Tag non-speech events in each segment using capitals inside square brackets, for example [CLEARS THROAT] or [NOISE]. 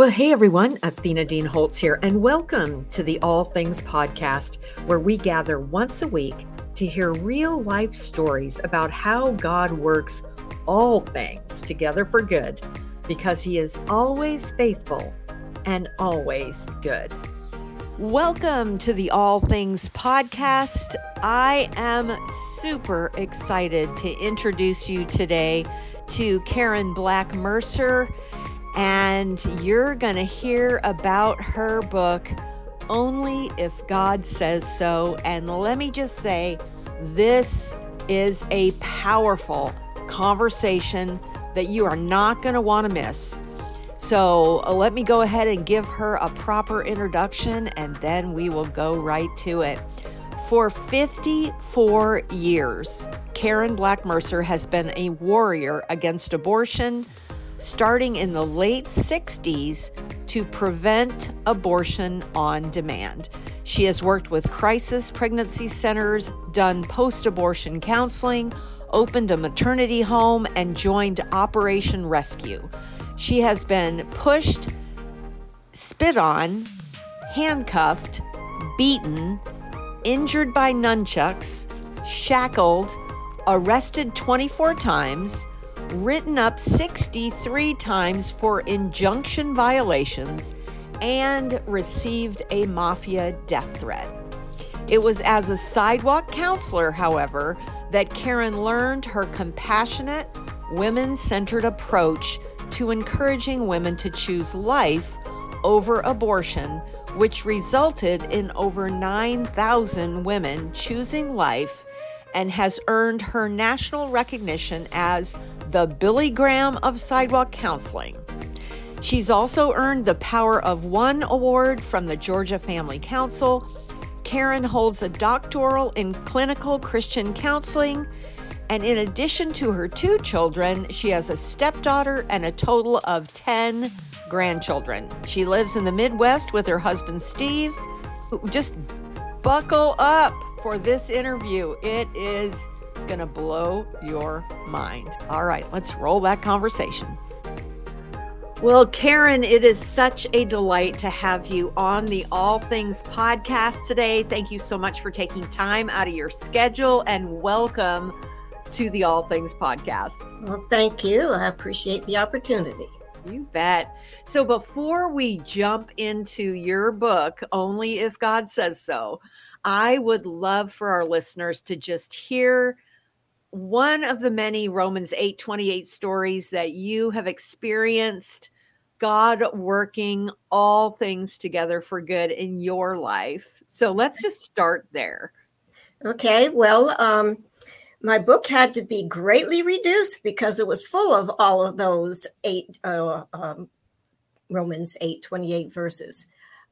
Well, hey everyone, Athena Dean Holtz here, and welcome to the All Things Podcast, where we gather once a week to hear real life stories about how God works all things together for good because He is always faithful and always good. Welcome to the All Things Podcast. I am super excited to introduce you today to Karen Black Mercer and you're going to hear about her book, Only If God Says So. And let me just say, this is a powerful conversation that you are not going to want to miss. So uh, let me go ahead and give her a proper introduction and then we will go right to it. For 54 years, Karen Black Mercer has been a warrior against abortion starting in the late 60s to prevent abortion on demand. She has worked with crisis pregnancy centers, done post abortion counseling, opened a maternity home, and joined Operation Rescue. She has been pushed, spit on, handcuffed, beaten, injured by nunchucks, shackled, arrested 24 times, written up 63 times for injunction violations, and received a mafia death threat. It was as a sidewalk counselor, however, that Karen learned her compassionate, women centered approach to encouraging women to choose life over abortion, which resulted in over 9,000 women choosing life and has earned her national recognition as the Billy Graham of Sidewalk Counseling. She's also earned the Power of One Award from the Georgia Family Council. Karen holds a doctoral in clinical Christian counseling. And in addition to her two children, she has a stepdaughter and a total of 10 grandchildren. She lives in the Midwest with her husband, Steve. Just buckle up for this interview. It is going to blow your mind. All right, let's roll that conversation. Well, Karen, it is such a delight to have you on the All Things podcast today. Thank you so much for taking time out of your schedule and welcome to the All Things podcast. Well, thank you. I appreciate the opportunity. You bet. So, before we jump into your book, Only If God Says So, I would love for our listeners to just hear one of the many Romans 8:28 stories that you have experienced God working all things together for good in your life. So let's just start there. Okay, well, um, my book had to be greatly reduced because it was full of all of those eight uh, um, Romans 8 28 verses.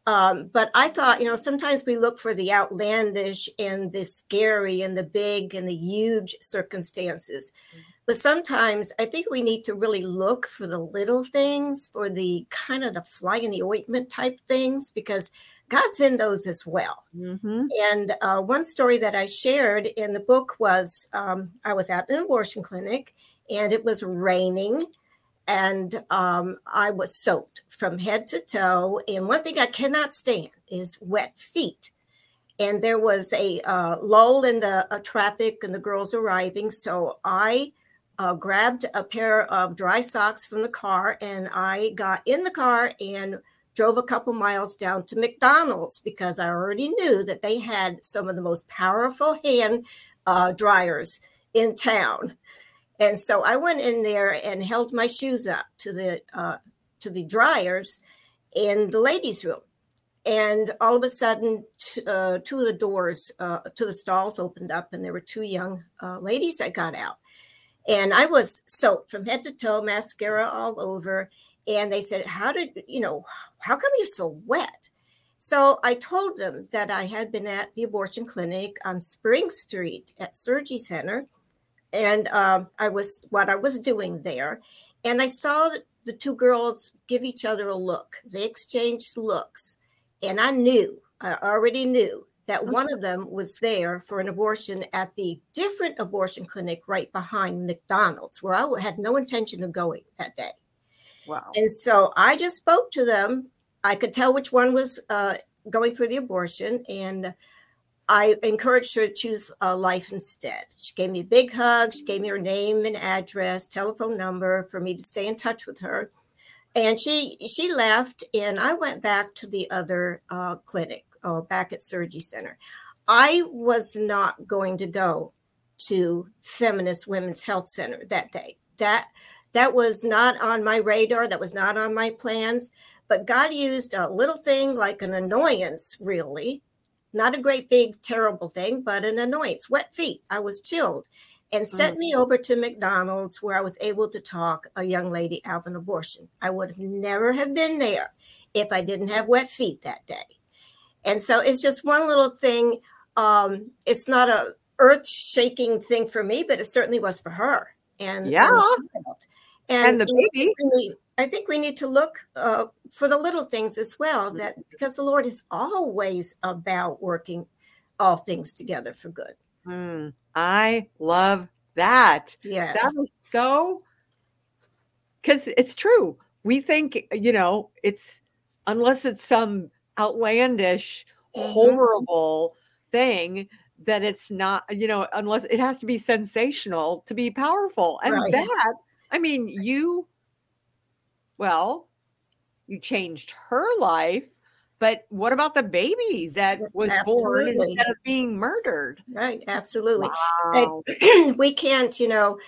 Um, but I thought, you know, sometimes we look for the outlandish and the scary and the big and the huge circumstances. Mm-hmm. But sometimes I think we need to really look for the little things, for the kind of the fly in the ointment type things, because God's in those as well. Mm-hmm. And uh, one story that I shared in the book was um, I was at an abortion clinic and it was raining and um, I was soaked from head to toe. And one thing I cannot stand is wet feet. And there was a uh, lull in the uh, traffic and the girls arriving. So I uh, grabbed a pair of dry socks from the car and I got in the car and drove a couple miles down to McDonald's because I already knew that they had some of the most powerful hand uh, dryers in town. And so I went in there and held my shoes up to the uh, to the dryers in the ladies' room. And all of a sudden, t- uh, two of the doors uh, to the stalls opened up, and there were two young uh, ladies that got out. And I was soaked from head to toe, mascara all over. And they said, How did, you know, how come you're so wet? So I told them that I had been at the abortion clinic on Spring Street at Surgery Center and um, I was what I was doing there, and I saw the two girls give each other a look. They exchanged looks, and I knew, I already knew that okay. one of them was there for an abortion at the different abortion clinic right behind McDonald's, where I had no intention of going that day. Wow. And so I just spoke to them. I could tell which one was uh, going for the abortion, and I encouraged her to choose a life instead. She gave me a big hug. She gave me her name and address, telephone number for me to stay in touch with her. And she she left, and I went back to the other uh, clinic, uh, back at Surgery Center. I was not going to go to Feminist Women's Health Center that day. That that was not on my radar. That was not on my plans. But God used a little thing like an annoyance, really, not a great big terrible thing, but an annoyance. Wet feet. I was chilled, and sent mm. me over to McDonald's where I was able to talk a young lady out of an abortion. I would have never have been there if I didn't have wet feet that day. And so it's just one little thing. Um, it's not a earth shaking thing for me, but it certainly was for her. And yeah, and, and the baby. I think we need to look uh, for the little things as well. That because the Lord is always about working all things together for good. Mm, I love that. Yes, that is so. Because it's true. We think you know it's unless it's some outlandish, mm-hmm. horrible thing that it's not, you know, unless it has to be sensational to be powerful. And right. that, I mean, you, well, you changed her life, but what about the baby that was absolutely. born instead of being murdered? Right, absolutely. Wow. [CLEARS THROAT] we can't, you know,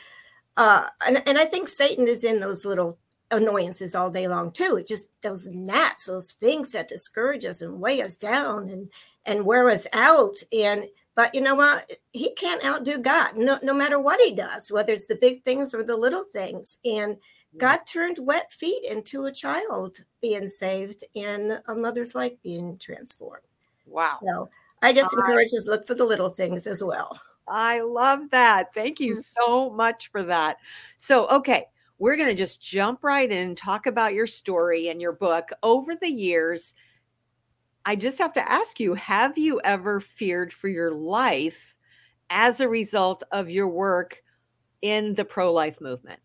uh, and, and I think Satan is in those little annoyances all day long too. It's just those gnats, those things that discourage us and weigh us down and and wear us out. And but you know what? He can't outdo God, no, no matter what he does, whether it's the big things or the little things. And God turned wet feet into a child being saved and a mother's life being transformed. Wow. So I just I, encourage us look for the little things as well. I love that. Thank you mm. so much for that. So, okay, we're going to just jump right in, talk about your story and your book over the years I just have to ask you have you ever feared for your life as a result of your work in the pro life movement?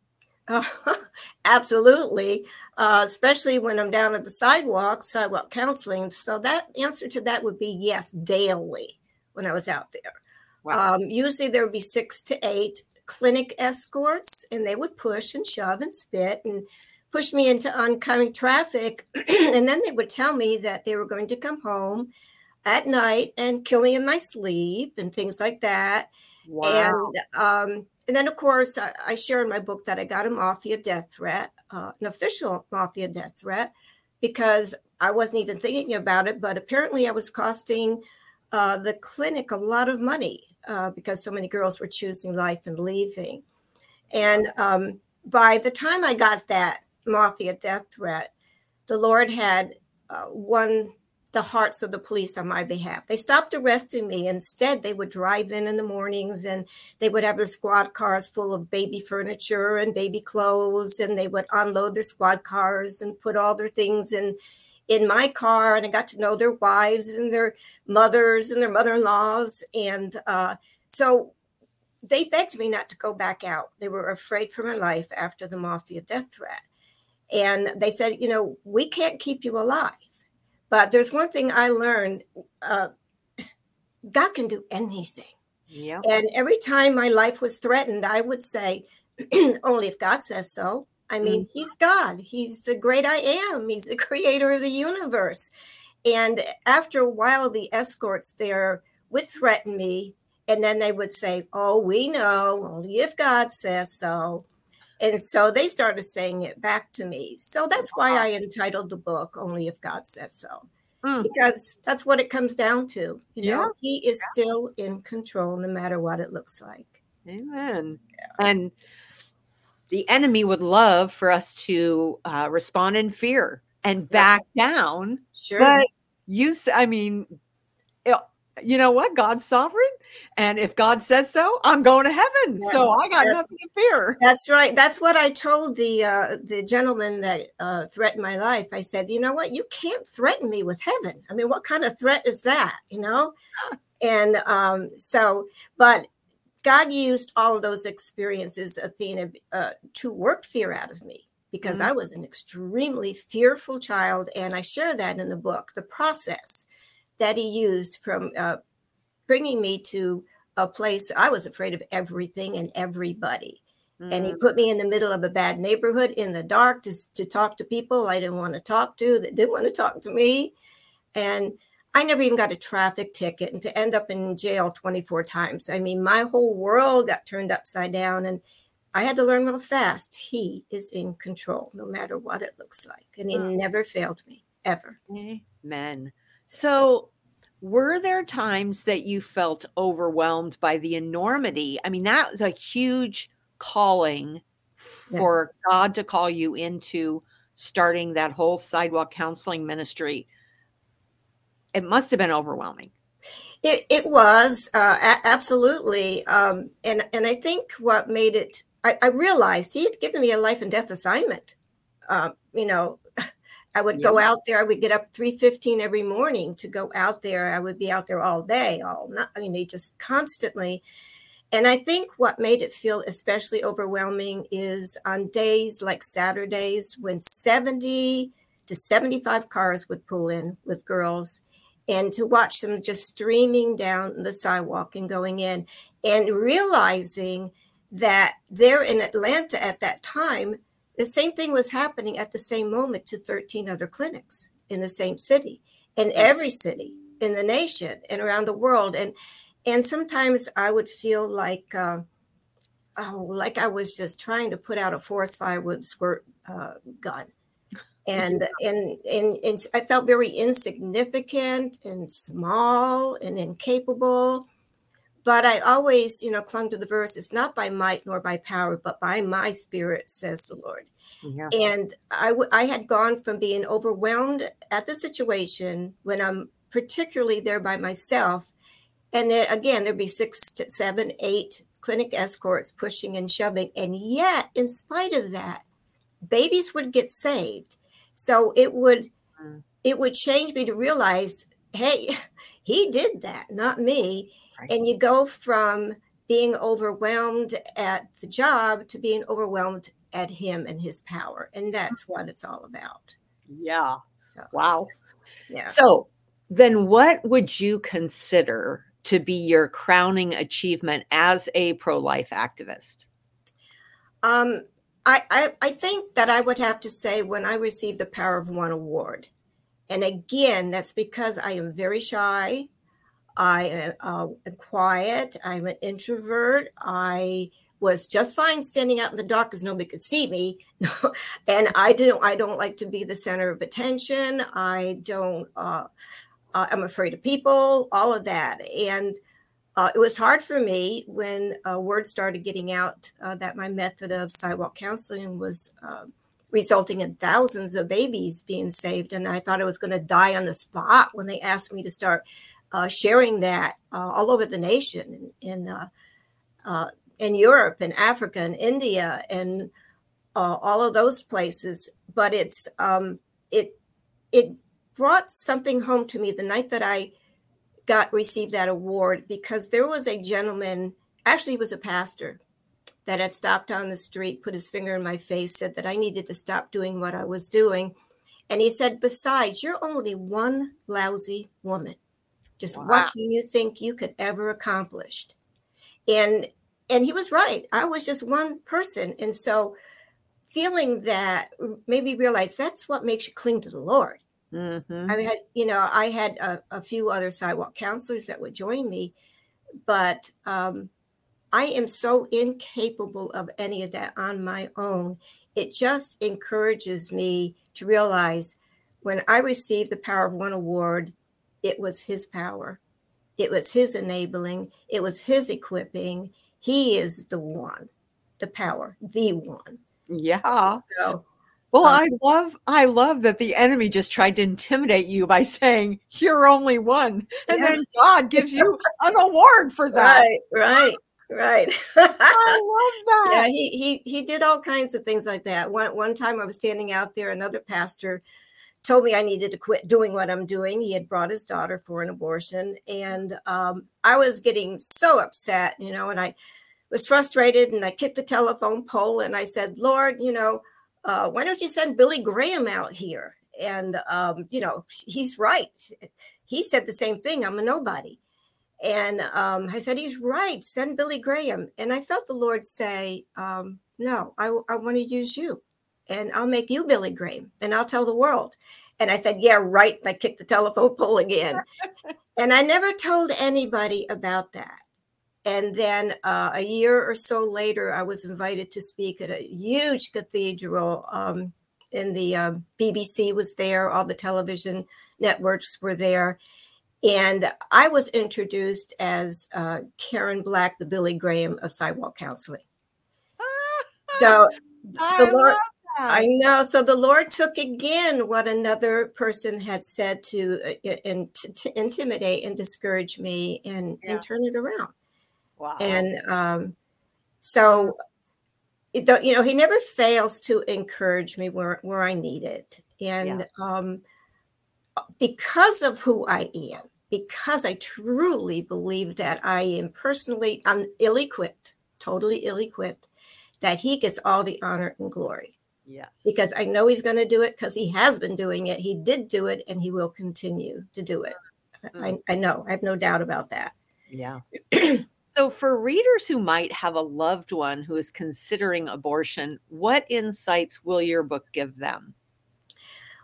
[LAUGHS] absolutely, uh, especially when I'm down at the sidewalk, sidewalk counseling. So that answer to that would be yes, daily when I was out there. Wow. Um, usually there would be six to eight clinic escorts, and they would push and shove and spit and push me into oncoming traffic. [CLEARS THROAT] and then they would tell me that they were going to come home at night and kill me in my sleep and things like that. Wow. And, um, and then, of course, I, I, share in my book that I got a mafia death threat, uh, an official mafia death threat, because I wasn't even thinking about it. But apparently, I was costing uh, the clinic a lot of money uh, because so many girls were choosing life and leaving. And um, by the time I got that mafia death threat, the Lord had uh, won the hearts of the police on my behalf. They stopped arresting me. Instead, they would drive in in the mornings and they would have their squad cars full of baby furniture and baby clothes, and they would unload their squad cars and put all their things in in my car. And I got to know their wives and their mothers and their mother-in-laws. And uh, so they begged me not to go back out. They were afraid for my life after the mafia death threat. And they said, you know, we can't keep you alive. But there's one thing I learned uh, God can do anything. Yeah. And every time my life was threatened, I would say, [CLEARS THROAT] only if God says so. I mean, mm-hmm. He's God, He's the great I am, He's the [LAUGHS] creator of the universe. And after a while, the escorts there would threaten me. And then they would say, Oh, we know, only if God says so. And so they started saying it back to me. So that's why I entitled the book Only If God Says So. Mm. Because that's what it comes down to. You know, yeah. he is yeah. still in control no matter what it looks like. Amen. Yeah. And the enemy would love for us to uh, respond in fear and back down. Sure. But you, I mean, you know what? God's sovereign. And if God says so, I'm going to heaven. Yeah, so I got nothing to fear. That's right. That's what I told the uh, the gentleman that uh, threatened my life. I said, you know what? You can't threaten me with heaven. I mean, what kind of threat is that? You know? and um, so, but God used all of those experiences, Athena, uh, to work fear out of me because mm-hmm. I was an extremely fearful child. And I share that in the book the process that he used from uh, bringing me to a place I was afraid of everything and everybody. Mm-hmm. And he mm. put me in the middle of a bad neighborhood in the dark to, to talk to people I didn't want to talk to that didn't want to talk to me. And I never even got a traffic ticket and to end up in jail 24 times. I mean, my whole world got turned upside down. And I had to learn real fast. He is in control, no matter what it looks like. And he never failed me, ever. Amen. So, were there times that you felt overwhelmed by the enormity? I mean, that was a huge calling for. God to call you into starting that whole sidewalk counseling ministry. It must have been overwhelming. It, it was uh, a- absolutely, um, and and I think what made it I, I, realized he had given me a life and death assignment. Uh, you know, I would yeah. go out there. I would get up three fifteen every morning to go out there. I would be out there all day, all not. I mean, they just constantly. And I think what made it feel especially overwhelming is on days like Saturdays when seventy to seventy five cars would pull in with girls, and to watch them just streaming down the sidewalk and going in, and realizing that there in Atlanta at that time, the same thing was happening at the same moment to 13 other clinics in the same city, in every city in the nation and around the world. And and sometimes I would feel like, uh, oh, like I was just trying to put out a forest fire with squirt uh, gun. And, [LAUGHS] and and and I felt very insignificant and small and incapable but I always, you know, clung to the verse, it's not by might nor by power, but by my spirit, says the Lord. Yeah. And I, w- I had gone from being overwhelmed at the situation when I'm particularly there by myself. And then again, there'd be six to seven, eight clinic escorts pushing and shoving. And yet, in spite of that, babies would get saved. So it would mm. it would change me to realize, hey, [LAUGHS] he did that, not me. Right. And you go from being overwhelmed at the job to being overwhelmed at him and his power. And that's mm-hmm. what it's all about. Yeah. So, wow. Yeah. So then what would you consider to be your crowning achievement as a pro-life activist? Um, I, I, I think that I would have to say when I received the Power of One award. And again, that's because I am very shy. I uh, am quiet. I'm an introvert. I was just fine standing out in the dark because nobody could see me, [LAUGHS] and I didn't. I don't like to be the center of attention. I don't. Uh, uh, I'm afraid of people. All of that, and uh, it was hard for me when uh, word started getting out that my method of sidewalk counseling was resulting in thousands of babies being saved, and I thought I was going to die on the spot when they asked me to start uh, sharing that uh, all over the nation in uh, uh, in Europe and Africa and India and uh, all of those places. But it's um, it it brought something home to me the night that I got received that award because there was a gentleman, actually, he was a pastor that had stopped on the street, put his finger in my face, said that I needed to stop doing what I was doing. And he said, Besides, you're only one lousy woman. Just wow. what do you think you could ever accomplish? And and he was right. I was just one person. And so feeling that made me realize that's what makes you cling to the Lord. Mm-hmm. I mean, you know, I had a, a, few other sidewalk counselors that would join me, but um, I am so incapable of any of that on my own. It just encourages me to realize when I received the Power of One award it was his power. It was his enabling. It was his equipping. He is the one, the power, the one. Yeah. So well, um, I love I love that the enemy just tried to intimidate you by saying you're only one. And yeah. then God gives you an award for that. Right, right. Right. [LAUGHS] I [LAUGHS] love that. Yeah, he he he did all kinds of things like that. One one time I was standing out there, another pastor told me I needed to quit doing what I'm doing. He had brought his daughter for an abortion, and um, I was getting so upset, you know, and I was frustrated, and I kicked the telephone pole, and I said, "Lord, you know, uh, why don't you send Billy Graham out here? And, um, you know, he's right. He said the same thing I'm a nobody. And um, I said, He's right. Send Billy Graham. And I felt the Lord say, um, No, I, I want to use you. And I'll make you Billy Graham and I'll tell the world. And I said, Yeah, right. And I kicked the telephone pole again. [LAUGHS] and I never told anybody about that. And then uh, a year or so later, I was invited to speak at a huge cathedral. Um, and the uh, BBC was there, all the television networks were there. And I was introduced as uh, Karen Black, the Billy Graham of sidewalk counseling. [LAUGHS] so the Lord, I know. So the Lord took again what another person had said to, uh, in, to, to intimidate and discourage me and, yeah. and turn it around. Wow. And um, so, it, you know, he never fails to encourage me where, where I need it. And yeah. um, because of who I am, because I truly believe that I am personally, I'm ill equipped, totally ill equipped, that he gets all the honor and glory. Yes. Because I know he's going to do it because he has been doing it. He did do it and he will continue to do it. Mm. I, I know. I have no doubt about that. Yeah. [CLEARS THROAT] So, for readers who might have a loved one who is considering abortion, what insights will your book give them?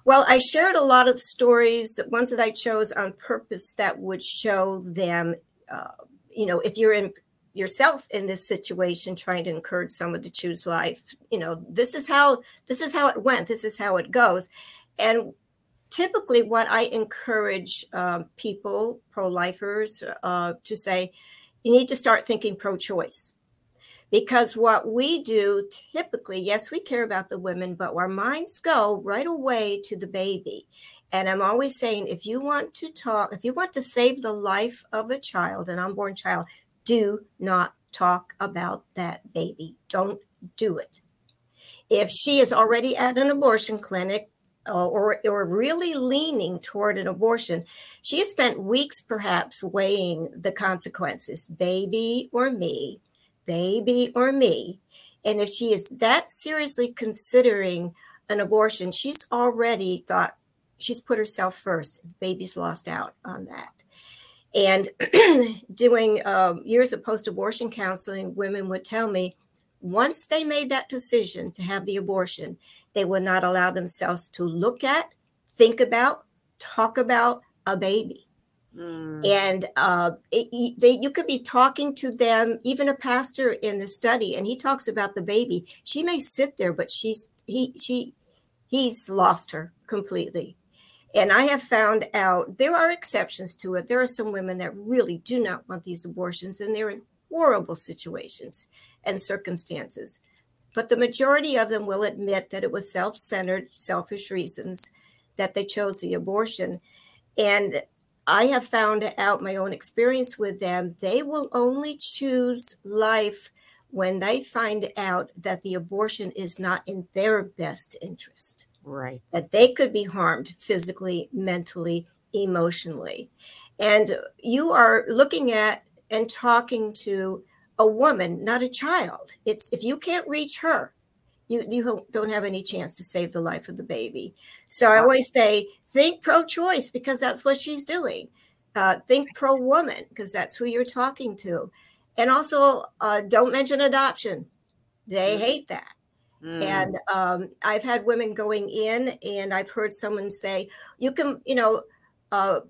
Well, I shared a lot of stories, the ones that I chose on purpose that would show them, uh, you know, if you're in yourself in this situation trying to encourage someone to choose life you know this is how this is how it went this is how it goes and typically what i encourage um, people pro-lifers uh, to say you need to start thinking pro choice. Because what we do typically, yes, we care about the women, but our minds go right away to the baby. And I'm always saying, if you want to talk, if you want to save the life of a child, an unborn child, do not talk about that baby. Don't do it. If she is already at an abortion clinic, uh, or, or really leaning toward an abortion, she has spent weeks perhaps weighing the consequences baby or me, baby or me. And if she is that seriously considering an abortion, she's already thought she's put herself first. Baby's lost out on that. And [CLEARS THROAT] doing um, years of post abortion counseling, women would tell me once they made that decision to have the abortion, they would not allow themselves to look at, think about, talk about a baby. Mm. And uh, it, they, you could be talking to them, even a pastor in the study, and he talks about the baby. She may sit there, but she's he she he's lost her completely. And I have found out there are exceptions to it. There are some women that really do not want these abortions, and they're in horrible situations and circumstances. But the majority of them will admit that it was self centered, selfish reasons that they chose the abortion. And I have found out my own experience with them, they will only choose life when they find out that the abortion is not in their best interest. Right. That they could be harmed physically, mentally, emotionally. And you are looking at and talking to a woman, not a child. It's if you can't reach her, you, you don't have any chance to save the life of the baby. So I always say, think pro choice because that's what she's doing. Uh, think pro woman because that's who you're talking to. And also, uh, don't mention adoption. They mm. hate that. Mm. And um, I've had women going in, and I've heard someone say, you can, you know, uh,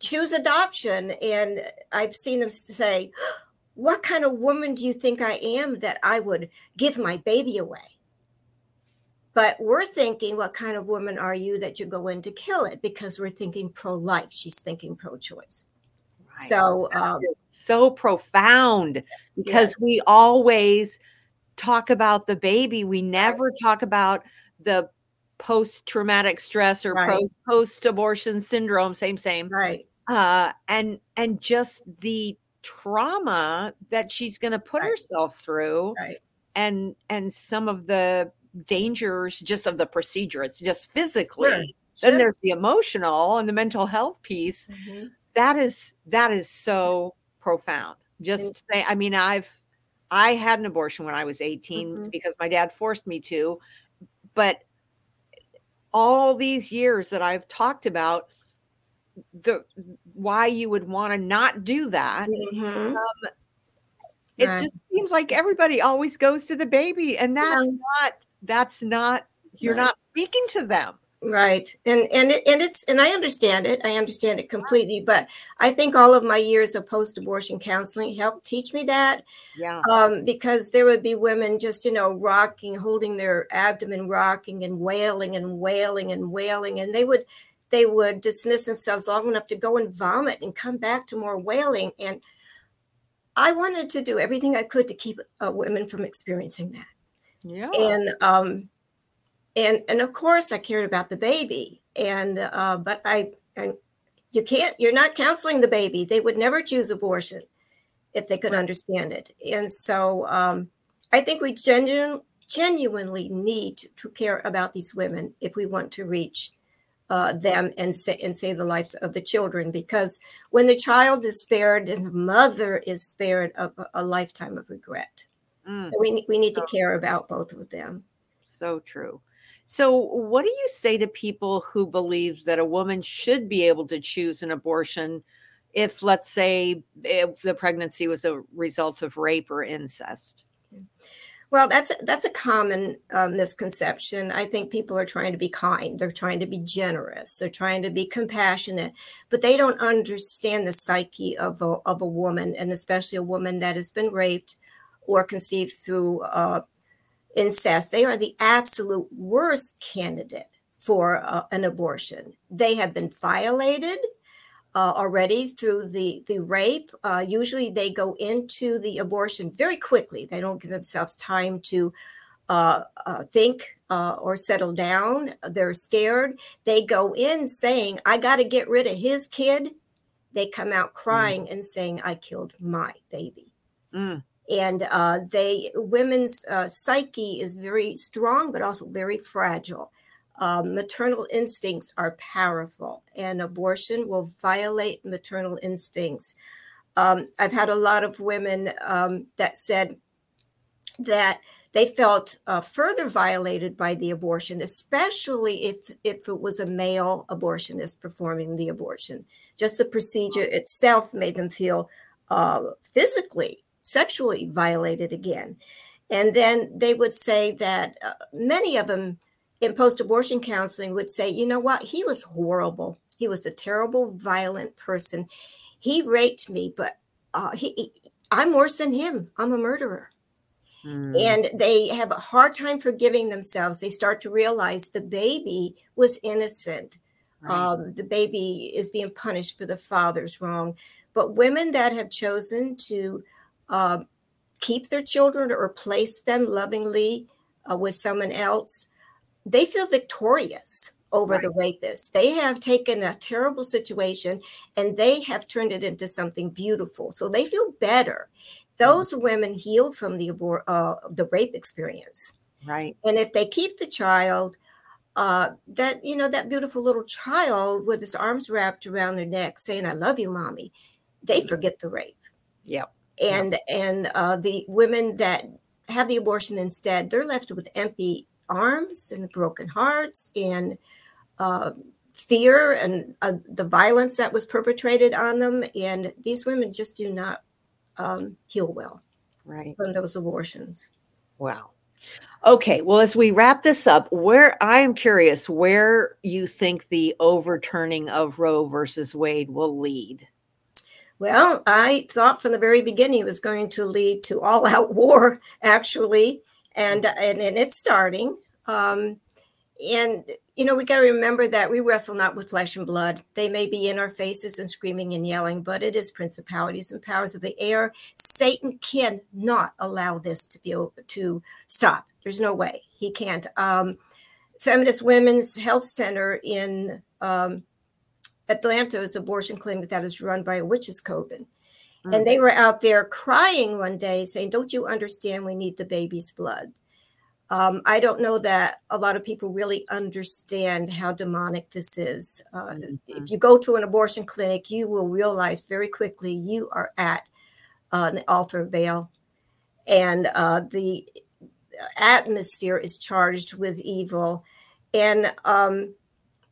choose adoption. And I've seen them say, what kind of woman do you think I am that I would give my baby away? But we're thinking, what kind of woman are you that you go in to kill it? Because we're thinking pro life. She's thinking pro choice. Right. So, um, so profound because yes. we always talk about the baby. We never right. talk about the post traumatic stress or right. post abortion syndrome. Same, same. Right. Uh, and and just the trauma that she's going to put right. herself through right. and and some of the dangers just of the procedure it's just physically sure. Sure. then there's the emotional and the mental health piece mm-hmm. that is that is so profound just say i mean i've i had an abortion when i was 18 mm-hmm. because my dad forced me to but all these years that I've talked about the why you would want to not do that. Mm-hmm. Um, it right. just seems like everybody always goes to the baby, and that's yeah. not that's not you're right. not speaking to them right. And and it, and it's and i understand it. I understand it completely but i think all of my years of post-abortion counseling helped teach me that yeah. um, because there would be women just you know rocking holding their abdomen rocking and wailing and wailing and wailing and they would they would dismiss themselves long enough to go and vomit and come back to more wailing and i wanted to do everything i could to keep uh, women from experiencing that. Yeah. And um and and of course I cared about the baby, and uh, but I and you can't you're not counseling the baby. They would never choose abortion if they could understand it, and so um, I think we genuine, genuinely need to care about these women if we want to reach. Uh, them and say, and save the lives of the children because when the child is spared and the mother is spared of a, a lifetime of regret, mm. so we we need to care about both of them. So true. So, what do you say to people who believe that a woman should be able to choose an abortion if, let's say, if the pregnancy was a result of rape or incest? Well, that's that's a common um, misconception. I think people are trying to be kind. They're trying to be generous. They're trying to be compassionate, but they don't understand the psyche of a, of a woman, and especially a woman that has been raped or conceived through uh, incest, they are the absolute worst candidate for uh, an abortion. They have been violated uh, already through the, the rape. Uh, usually they go into the abortion very quickly. They don't give themselves time to uh, uh, think uh, or settle down. They're scared. They go in saying, I got to get rid of his kid. They come out mm. crying mm. and saying, I killed my baby. Mm and uh, they women's uh, psyche is very strong but also very fragile. Um, maternal instincts are powerful and abortion will violate maternal instincts. Um, i've had a lot of women um, that said that they felt uh, further violated by the abortion especially if if it was a male abortionist performing the abortion. Just the procedure itself made them feel uh, physically sexually violated again. And then they would say that uh, many of them in post abortion counseling would say, you know what, he was horrible. He was a terrible, violent person. He raped me, but uh, he, he, I'm worse than him. I'm a murderer. Mm. And they have a hard time forgiving themselves. They start to realize the baby was innocent. Right. Um, the baby is being punished for the father's wrong. But women that have chosen to uh, keep their children or replace them lovingly uh, with someone else, they feel victorious over right. the rapist. They have taken a terrible situation and they have turned it into something beautiful. So they feel better. Those mm-hmm. women heal from the abor- uh, the rape experience. Right. And if they keep the child, uh, that you know that beautiful little child with his arms wrapped around their neck, saying "I love you, mommy," they mm-hmm. forget the rape. Yep and yeah. and uh, the women that have the abortion instead they're left with empty arms and broken hearts and uh, fear and uh, the violence that was perpetrated on them. And these women just do not um, heal well right. from those abortions. Wow. Okay well as we wrap this up where i am curious where you think the overturning of roe versus wade will lead well, I thought from the very beginning it was going to lead to all out [LAUGHS] war, actually, and and, and it's starting. Um, and you know, we got to remember that we wrestle not with flesh and blood. They may be in our faces and screaming and yelling, but it is principalities and powers of the air. Satan cannot allow this to be to stop. There's no way he can't. Um, Feminist Women's Health Center in um, Atlanta's abortion clinic that is run by a witch's coven. Mm-hmm. And they were out there crying one day saying, Don't you understand? We need the baby's blood. Um, I don't know that a lot of people really understand how demonic this is. Uh, mm-hmm. If you go to an abortion clinic, you will realize very quickly you are at uh, an altar of Baal. And uh, the atmosphere is charged with evil, and um,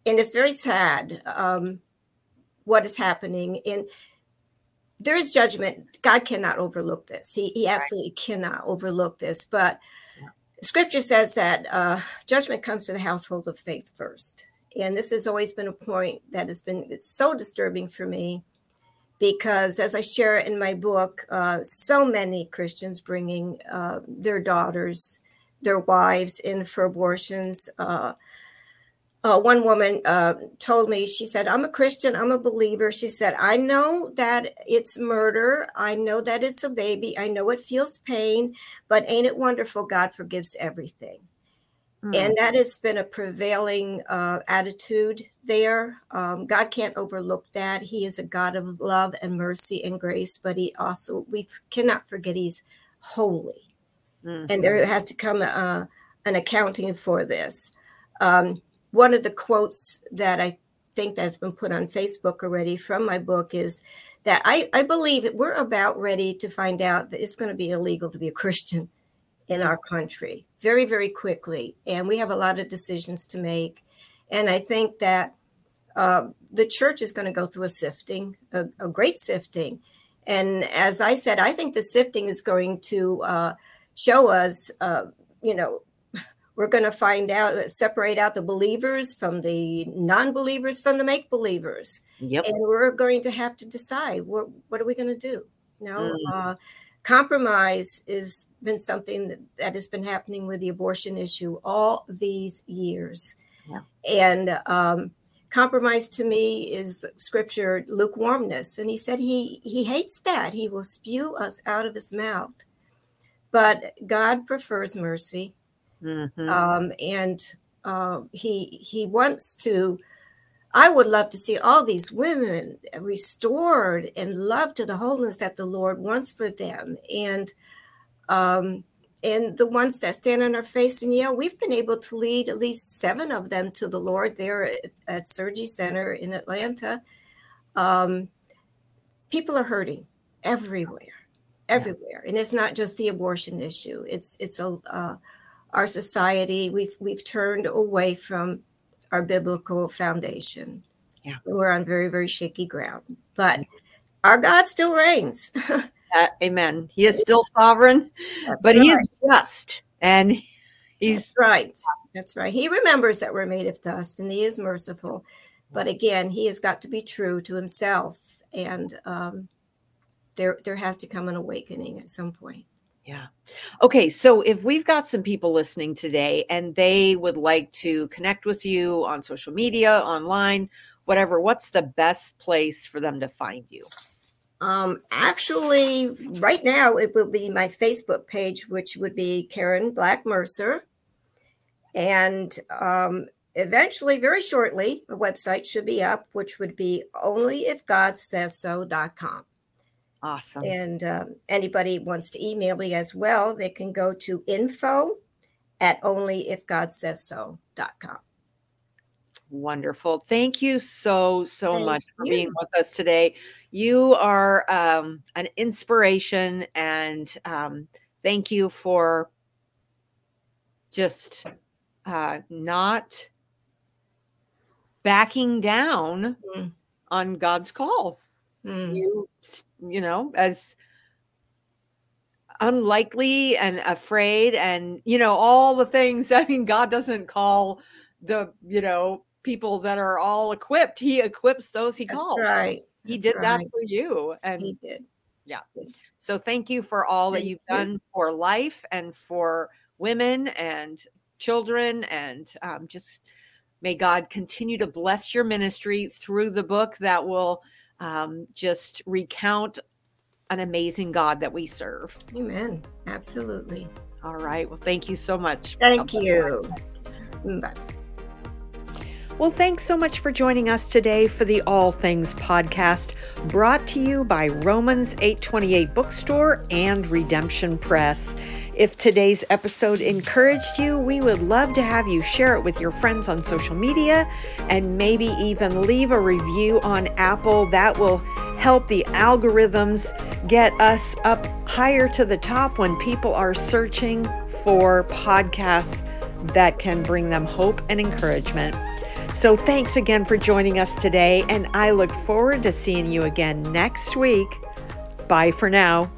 and it's very sad um, what is happening. And there is judgment. God cannot overlook this. He he absolutely right. cannot overlook this. But yeah. Scripture says that uh, judgment comes to the household of faith first, and this has always been a point that has been it's so disturbing for me because as I share in my book, uh, so many Christians bringing uh, their daughters, their wives in for abortions. Uh, one woman uh, told me, she said, I'm a Christian, I'm a believer. She said, I know that it's murder. I know that it's a baby. I know it feels pain, but ain't it wonderful? God forgives everything. Mm. And that has been a prevailing uh, attitude there. Um, God can't overlook that. He is a God of love and mercy and grace, but He also, we cannot forget He's holy. Mm-hmm. And there has to come uh, an accounting for this. Um, one of the quotes that I think that's been put on Facebook already from my book is that I, I believe we're about ready to find out that it's going to be illegal to be a Christian in our country very, very quickly. And we have a lot of decisions to make. And I think that uh, the church is going to go through a sifting, a, a, great sifting. And as I said, I think the sifting is going to uh, show us, uh, you know, we're going to find out, separate out the believers from the non believers from the make believers. Yep. And we're going to have to decide what, what are we going to do? You know, mm compromise has been something that, that, has been happening with the abortion issue all these years. Yeah. And um, compromise to me is scripture lukewarmness. And he said he, he hates that. He will spew us out of his mouth. But God prefers mercy. Mm-hmm. Um, and uh, he he wants to I would love to see all these women restored and loved to the wholeness that the Lord wants for them. And um, and the ones that stand on our face and yell, we've been able to lead at least seven of them to the Lord there at, at Surgery Center in Atlanta. Um, people are hurting everywhere, everywhere, and it's not just the abortion issue. It's it's a uh, our society. We've we've turned away from our biblical foundation. Yeah. We're on very, very shaky ground, but our God still reigns. [LAUGHS] uh, amen. He is still sovereign, That's but right. he is just. And he's That's right. That's right. He remembers that we're made of dust and he is merciful. But again, he has got to be true to himself. And um, there, there has to come an awakening at some point. Yeah. Okay. So if we've got some people listening today and they would like to connect with you on social media, online, whatever, what's the best place for them to find you? Um, actually, right now it will be my Facebook page, which would be Karen Black Mercer. And um, eventually, very shortly, a website should be up, which would be onlyifgodsaysso.com. Awesome. And um, anybody wants to email me as well, they can go to info at onlyifgodsaysso.com. Wonderful. Thank you so, so Thank much for you. being with us today. You are um, an inspiration, and um, thank you for just uh, not backing down mm. on God's call. Mm. You, you know, as unlikely and afraid and you know all the things. [LAUGHS] I mean god doesn't call the you know people that are all equipped. He equips those he calls. right. He That's did right. that for you and he did. Yeah so thank you for all thank that you've you. done for life and for women and children and um, just may god continue to bless your ministry through the book that will um, just recount an amazing God that we serve. Amen. Absolutely. All right. Well, thank you so much. Thank you. Bye. Well, thanks so much for joining us today for the All Things podcast, brought to you by Romans 828 Bookstore and Redemption Press. If today's episode encouraged you, we would love to have you share it with your friends on social media and maybe even leave a review on Apple. That will help the algorithms get us up higher to the top when people are searching for podcasts that can bring them hope and encouragement. So, thanks again for joining us today, and I look forward to seeing you again next week. Bye for now.